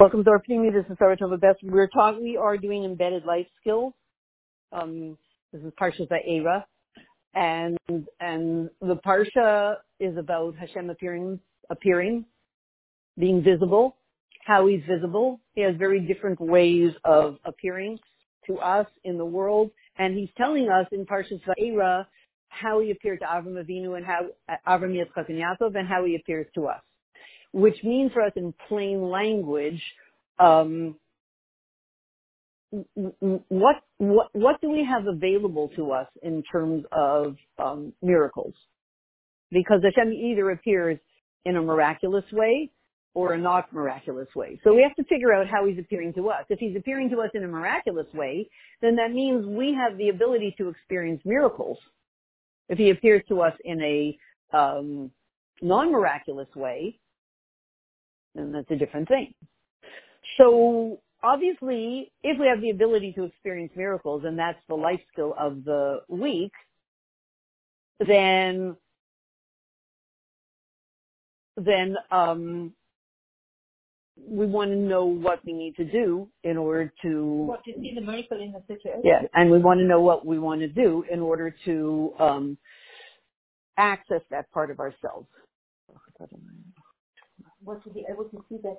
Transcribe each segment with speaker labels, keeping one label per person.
Speaker 1: Welcome to our community. This is Sarah Tova Best. We're talking, we are doing embedded life skills. Um, this is Parsha Va'era. And, and the Parsha is about Hashem appearing, appearing, being visible, how he's visible. He has very different ways of appearing to us in the world. And he's telling us in Parsha Va'era how he appeared to Avram Avinu and how Avram Yitzchak and Yaakov and how he appears to us which means for us in plain language, um, what what what do we have available to us in terms of um, miracles? Because Hashem either appears in a miraculous way or a not miraculous way. So we have to figure out how he's appearing to us. If he's appearing to us in a miraculous way, then that means we have the ability to experience miracles. If he appears to us in a um, non-miraculous way, then that's a different thing. So obviously, if we have the ability to experience miracles, and that's the life skill of the week, then then um, we want to know what we need to do in order to
Speaker 2: what to see the miracle in the situation.
Speaker 1: Yeah, and we want to know what we want to do in order to um, access that part of ourselves
Speaker 2: what to be able to see that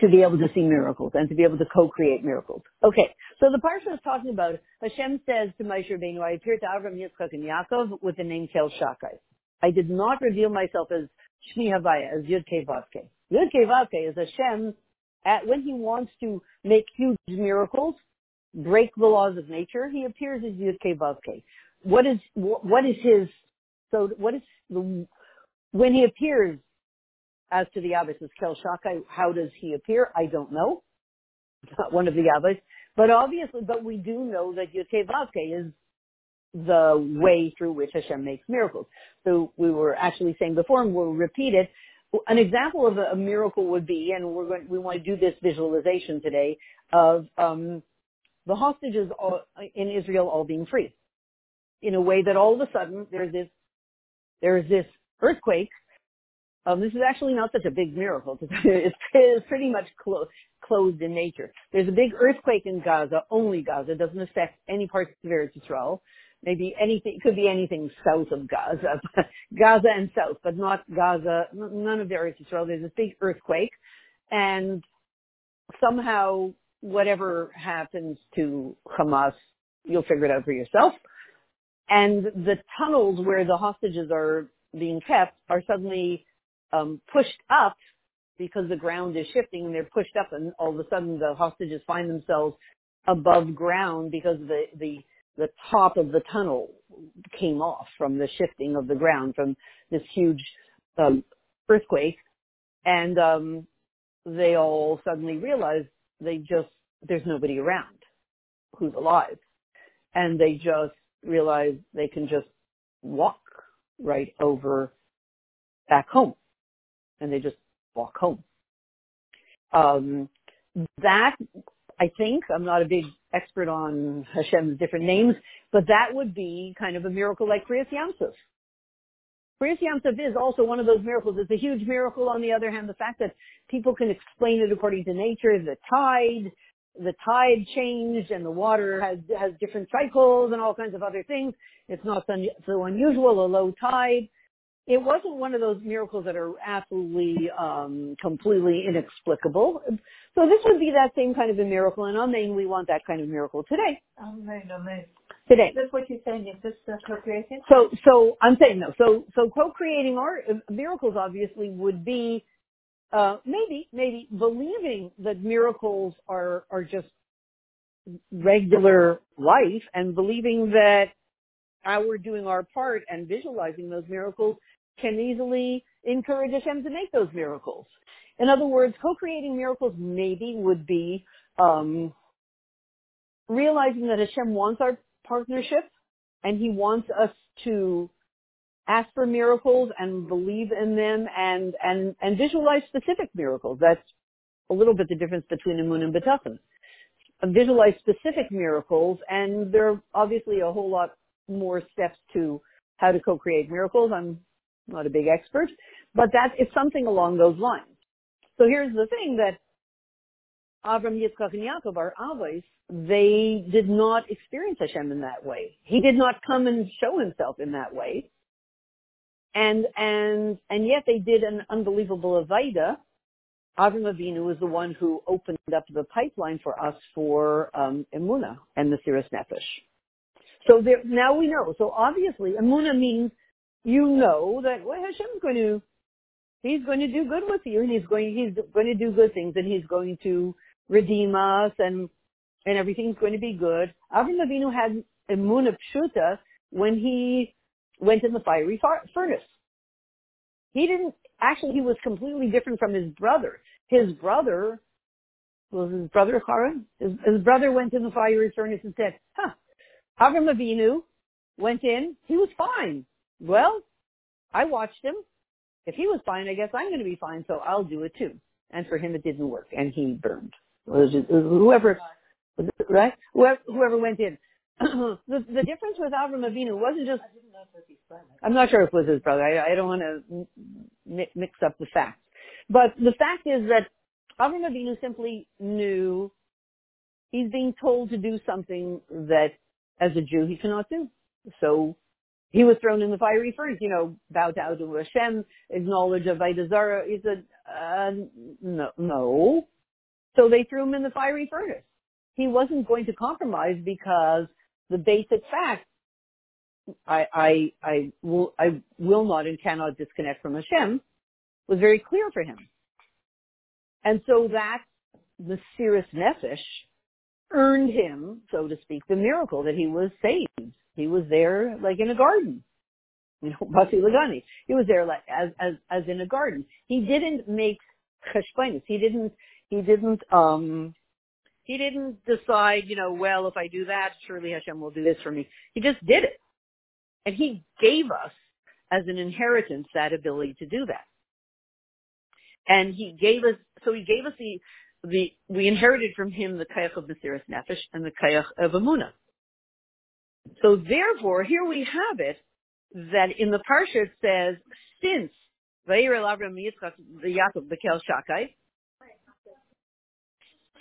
Speaker 1: to be able to see miracles and to be able to co-create miracles. Okay, so the parsha is talking about Hashem says to Moshe Rabbeinu, "I appeared to Avram, Yitzchak, and Yaakov with the name Kel Shakai. I did not reveal myself as Shmi Havaya, as Yud Kei. Yud Kei is Hashem at when He wants to make huge miracles, break the laws of nature. He appears as Yud Kei. What is what is His so what is the when He appears as to the Abbas is Kel Shakai, how does he appear? I don't know. not one of the Abbas. But obviously, but we do know that Yudke Vavke is the way through which Hashem makes miracles. So we were actually saying before, and we'll repeat it, an example of a, a miracle would be, and we're going, we want to do this visualization today, of um, the hostages all, in Israel all being free. In a way that all of a sudden there's this, there's this earthquake um, this is actually not such a big miracle because it's, pretty much clo- closed in nature. There's a big earthquake in Gaza, only Gaza. It doesn't affect any parts of Eretz Yisrael. Maybe anything, it could be anything south of Gaza, Gaza and south, but not Gaza, none of the Eretz Yisrael. There's this big earthquake and somehow whatever happens to Hamas, you'll figure it out for yourself. And the tunnels where the hostages are being kept are suddenly um, pushed up because the ground is shifting and they're pushed up and all of a sudden the hostages find themselves above ground because the, the, the top of the tunnel came off from the shifting of the ground from this huge um, earthquake. And um, they all suddenly realize they just, there's nobody around who's alive. And they just realize they can just walk right over back home and they just walk home. Um, that, I think, I'm not a big expert on Hashem's different names, but that would be kind of a miracle like Kriyas Yamsuf. Kriyas Yamsuf is also one of those miracles. It's a huge miracle. On the other hand, the fact that people can explain it according to nature, the tide, the tide changed and the water has has different cycles and all kinds of other things. It's not so unusual, a low tide it wasn't one of those miracles that are absolutely um, completely inexplicable. So this would be that same kind of a miracle, and Amen, we want that kind of miracle today.
Speaker 2: Amen, amen.
Speaker 1: Today.
Speaker 2: That's what you're saying. Is this uh, co-creation?
Speaker 1: So, so I'm saying no. So, so co-creating our uh, miracles obviously would be uh, maybe, maybe believing that miracles are are just regular life, and believing that our doing our part and visualizing those miracles can easily encourage Hashem to make those miracles. In other words, co-creating miracles maybe would be um, realizing that Hashem wants our partnership and He wants us to ask for miracles and believe in them and and and visualize specific miracles. That's a little bit the difference between Amun and B'tachon. Visualize specific miracles, and there are obviously a whole lot more steps to how to co-create miracles. I'm not a big expert, but that is something along those lines. So here's the thing that Avram, Yitzchak, and Yaakov, our Avos, they did not experience Hashem in that way. He did not come and show himself in that way. And, and, and yet they did an unbelievable Avaida. Avram Avinu was the one who opened up the pipeline for us for, um, Emuna and the Sirus Nefesh. So there, now we know. So obviously, Emuna means you know that well, Hashem's going to, he's going to do good with you and he's going, he's going to do good things and he's going to redeem us and and everything's going to be good. Avram Avinu had a emuna pshuta when he went in the fiery furnace. He didn't actually. He was completely different from his brother. His brother was his brother Haran. His, his brother went in the fiery furnace and said, "Huh." Avram Avinu went in. He was fine. Well, I watched him. If he was fine, I guess I'm going to be fine. So I'll do it too. And for him, it didn't work, and he burned uh, whoever, right? Whoever, whoever went in. the, the difference with Avram Avinu wasn't just. I'm not sure if it was his brother. I, I don't want to mix up the facts, but the fact is that Avram Avinu simply knew he's being told to do something that, as a Jew, he cannot do. So he was thrown in the fiery furnace. You know, bow down to Hashem, acknowledge Avodah Zarah. He said, uh, no, no. So they threw him in the fiery furnace. He wasn't going to compromise because the basic fact, I, I, I will, I will not and cannot disconnect from Hashem, was very clear for him. And so that, the Sirus Nefesh, earned him, so to speak, the miracle that he was saved. He was there like in a garden. You know, Basi Lagani. He was there like as, as, as in a garden. He didn't make cheshbonis. He didn't he didn't um he didn't decide, you know, well, if I do that, surely Hashem will do this for me. He just did it. And he gave us as an inheritance that ability to do that. And he gave us, so he gave us the, the, we inherited from him the kayach of Mesiris Nefesh and the kayach of Amuna. So therefore, here we have it, that in the Parsha it says, since Vayir El Avram Yitzchak, the Yaakov, the Kel Shakai,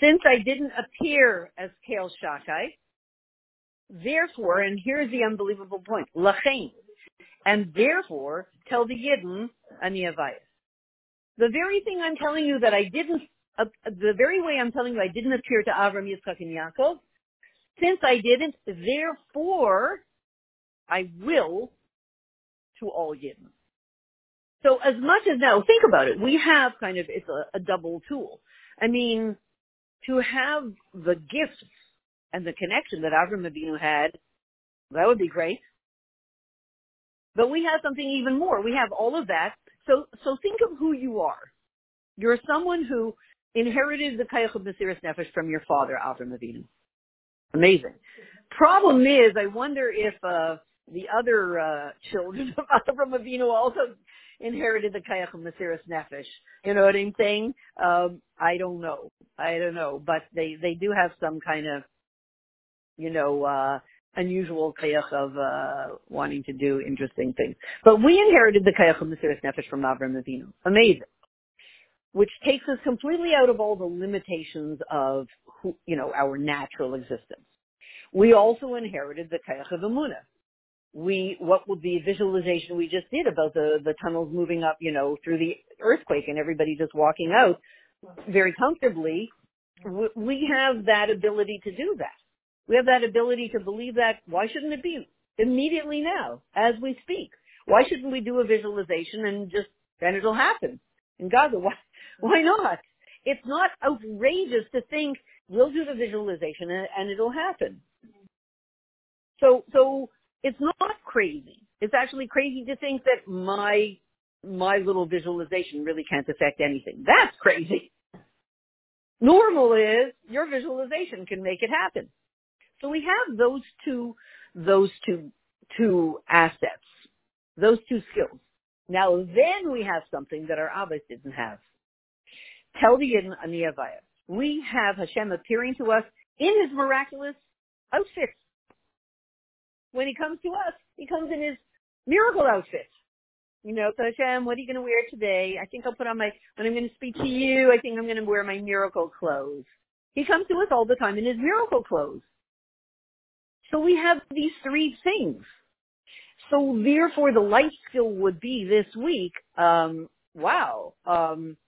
Speaker 1: since I didn't appear as Kel Shakai, therefore, and here's the unbelievable point, Lachain, and therefore tell the Yidden ani avayas. The very thing I'm telling you that I didn't, uh, the very way I'm telling you I didn't appear to Avram, Yitzchak, and Yaakov, since I didn't, therefore I will to all Yidden. So as much as now, think about it. We have kind of, it's a, a double tool. I mean, to have the gifts and the connection that Avram Avinu had, that would be great. But we have something even more. We have all of that. So, so think of who you are. You're someone who inherited the Kayach of Mesiris Nefesh from your father, Avram Avinu. Amazing. Problem is, I wonder if uh, the other uh, children of Avram Avinu also inherited the Kayach of Mesiris Nefesh. You know what I'm saying? Um, I don't know. I don't know. But they, they do have some kind of, you know, uh, unusual Kayach of, uh, wanting to do interesting things. But we inherited the Kayach of Mesiris Nefesh from Avram Avinu. Amazing. Which takes us completely out of all the limitations of, who, you know, our natural existence. We also inherited the Kayach of Amunah we what would be visualization we just did about the the tunnels moving up, you know, through the earthquake and everybody just walking out very comfortably. We have that ability to do that. We have that ability to believe that. Why shouldn't it be immediately now as we speak? Why shouldn't we do a visualization and just then it'll happen in Gaza? Why why not? It's not outrageous to think we'll do the visualization and, and it'll happen. So so it's not crazy. It's actually crazy to think that my my little visualization really can't affect anything. That's crazy. Normal is your visualization can make it happen. So we have those two those two two assets, those two skills. Now then we have something that our Abbas didn't have. Tell the Yidden Aniyavaya. We have Hashem appearing to us in his miraculous outfits when he comes to us, he comes in his miracle outfit. You know, so Hashem, what are you going to wear today? I think I'll put on my, when I'm going to speak to you, I think I'm going to wear my miracle clothes. He comes to us all the time in his miracle clothes. So we have these three things. So therefore the life skill would be this week, um, wow, um, uh,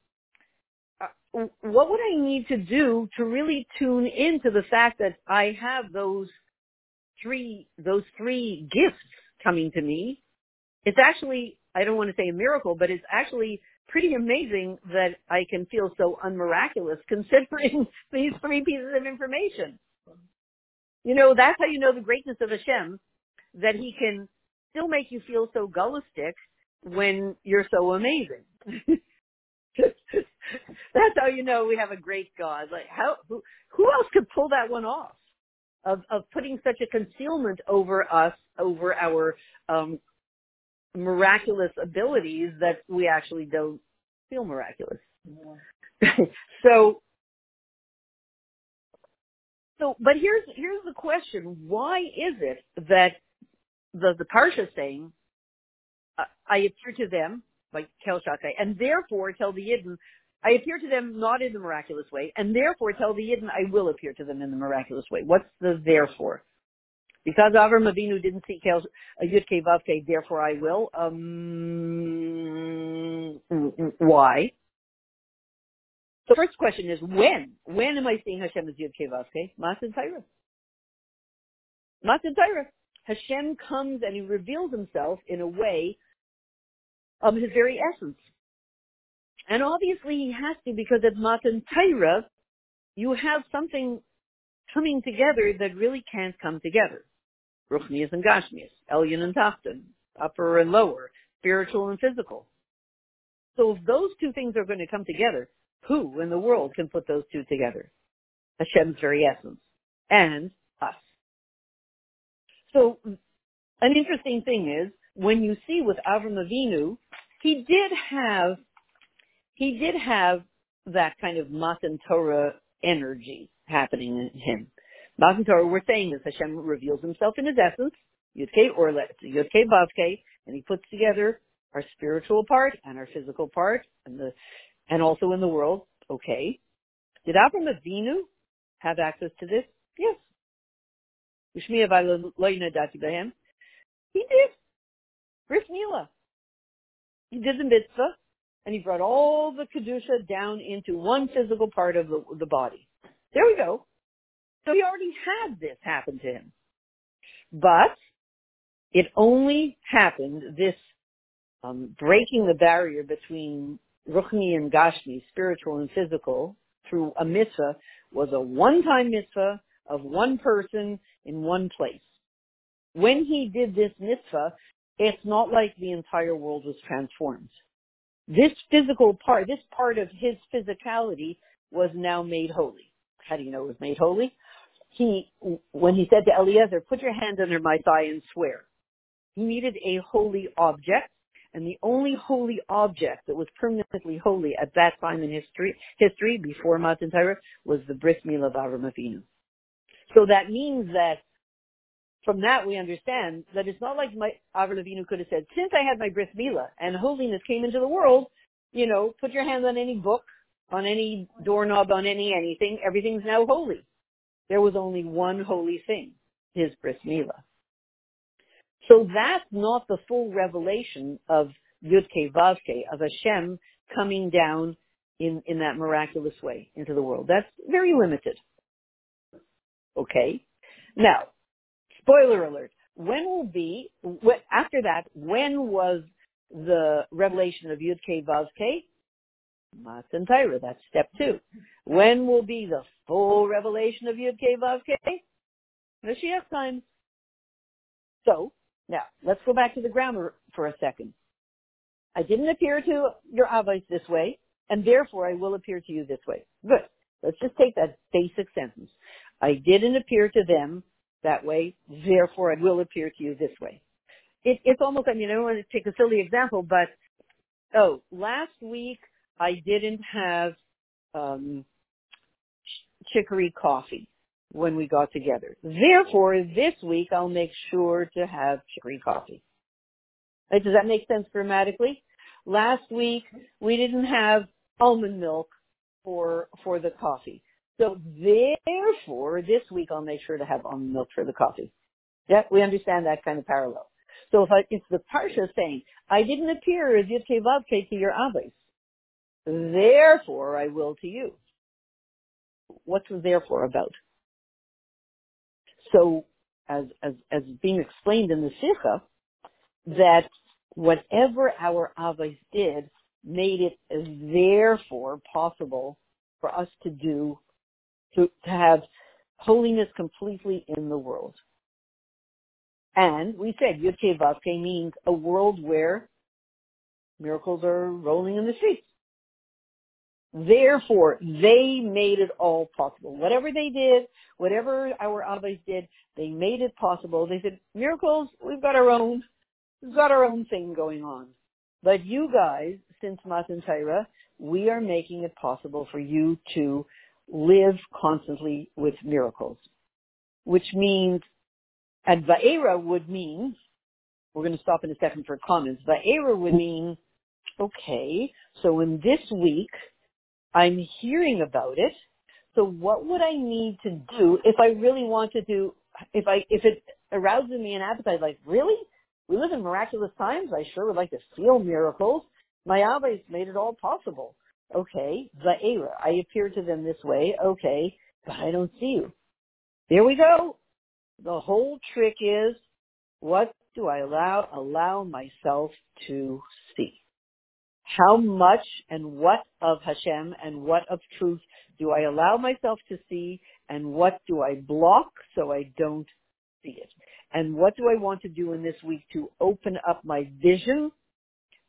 Speaker 1: what would I need to do to really tune into the fact that I have those three, those three gifts coming to me? It's actually, I don't want to say a miracle, but it's actually pretty amazing that I can feel so unmiraculous considering these three pieces of information. You know, that's how you know the greatness of Hashem, that he can still make you feel so gullistic when you're so amazing. that's how you know we have a great God. Like how, who, who else could pull that one off? Of, of putting such a concealment over us, over our um, miraculous abilities that we actually don't feel miraculous. Yeah. so, so, but here's here's the question: Why is it that the the parsha is saying, uh, "I appear to them like Kel Shakai, and therefore tell the Yidden, I appear to them not in the miraculous way, and therefore tell the Yidden I will appear to them in the miraculous way." What's the therefore? Because Avram Avinu didn't see Kel, uh, Yud Ke Vav therefore I will. Um, why? So first question is when? When am I seeing Hashem as Yud Ke Vav Ke? Matan Torah. Matan Torah. Hashem comes and he reveals himself in a way of his very essence. And obviously he has to because at Matan Torah, you have something coming together that really can't come together. Ruchnias and Gashmias, Elyon and Tachton, upper and lower, spiritual and physical. So if those two things are going to come together, who in the world can put those two together? Hashem's very essence and us. So an interesting thing is when you see with Avram Avinu, he did have he did have that kind of Matan Torah energy happening in him. Matan Torah, we're saying this, Hashem reveals himself in his essence, Yudke or Yudke Vavke, and he puts together our spiritual part and our physical part and the, and also in the world. Okay. Did Avram Avinu have access to this? Yes. He did. Bris Mila. He did the mitzvah, and he brought all the kedusha down into one physical part of the, the body. There we go. So he already had this happen to him. But it only happened, this um, breaking the barrier between Ruchni and Gashmi, spiritual and physical, through a mitzvah, was a one-time mitzvah of one person in one place. When he did this mitzvah, it's not like the entire world was transformed. This physical part, this part of his physicality was now made holy. How do you know it was made holy? he, when he said to Eliezer, put your hand under my thigh and swear, he needed a holy object, and the only holy object that was permanently holy at that time in history, history before Matan Torah, was the bris milah of Avram Avinu. So that means that from that we understand that it's not like my Avram Avinu could have said, since I had my bris milah and holiness came into the world, you know, put your hand on any book, on any doorknob, on any anything, everything's now holy. There was only one holy thing, his bris milah. So that's not the full revelation of Yudke Vavke, of Hashem coming down in, in that miraculous way into the world. That's very limited. Okay? Now, spoiler alert. When will be, after that, when was the revelation of Vavke? Matan Torah. That's step two. When will be the full revelation of Yud K Vav K? Mashiach time. So, now, let's go back to the grammar for a second. I didn't appear to your Avos this way, and therefore I will appear to you this way. Good. Let's just take that basic sentence. I didn't appear to them that way, therefore it will appear to you this way. It, it's almost, I mean, I don't want to take a silly example, but, oh, last week I didn't have um, chicory coffee when we got together. Therefore, this week I'll make sure to have chicory coffee. Does that make sense grammatically? Last week we didn't have almond milk for for the coffee. So therefore, this week I'll make sure to have almond milk for the coffee. Yeah, we understand that kind of parallel. So if I, if the parsha saying, I didn't appear as Yudke Vavke to your abbas, therefore I will to you. What's the therefore about? So as, as, as being explained in the Sikha, that whatever our avos did made it therefore possible for us to do, to, to have holiness completely in the world. And we said Yudke Vavke means a world where miracles are rolling in the streets. Therefore, they made it all possible. Whatever they did, whatever our Abbas did, they made it possible. They said, miracles, we've got our own, we've got our own thing going on. But you guys, since Matan Torah, we are making it possible for you to live constantly with miracles. Which means, and Va'era would mean, we're going to stop in a second for comments, Va'era would mean, okay, so in this week, I'm hearing about it. So what would I need to do if I really wanted to, if I, if it arouses me an appetite, like, really? We live in miraculous times. I sure would like to feel miracles. My Abba's made it all possible. Okay, Va'era. I appear to them this way. Okay, but I don't see you. There we go. The whole trick is, what do I allow, allow myself to see? how much and what of Hashem and what of truth do I allow myself to see and what do I block so I don't see it? And what do I want to do in this week to open up my vision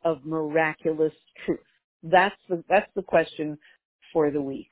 Speaker 1: of miraculous truth? That's the, that's the question for the week.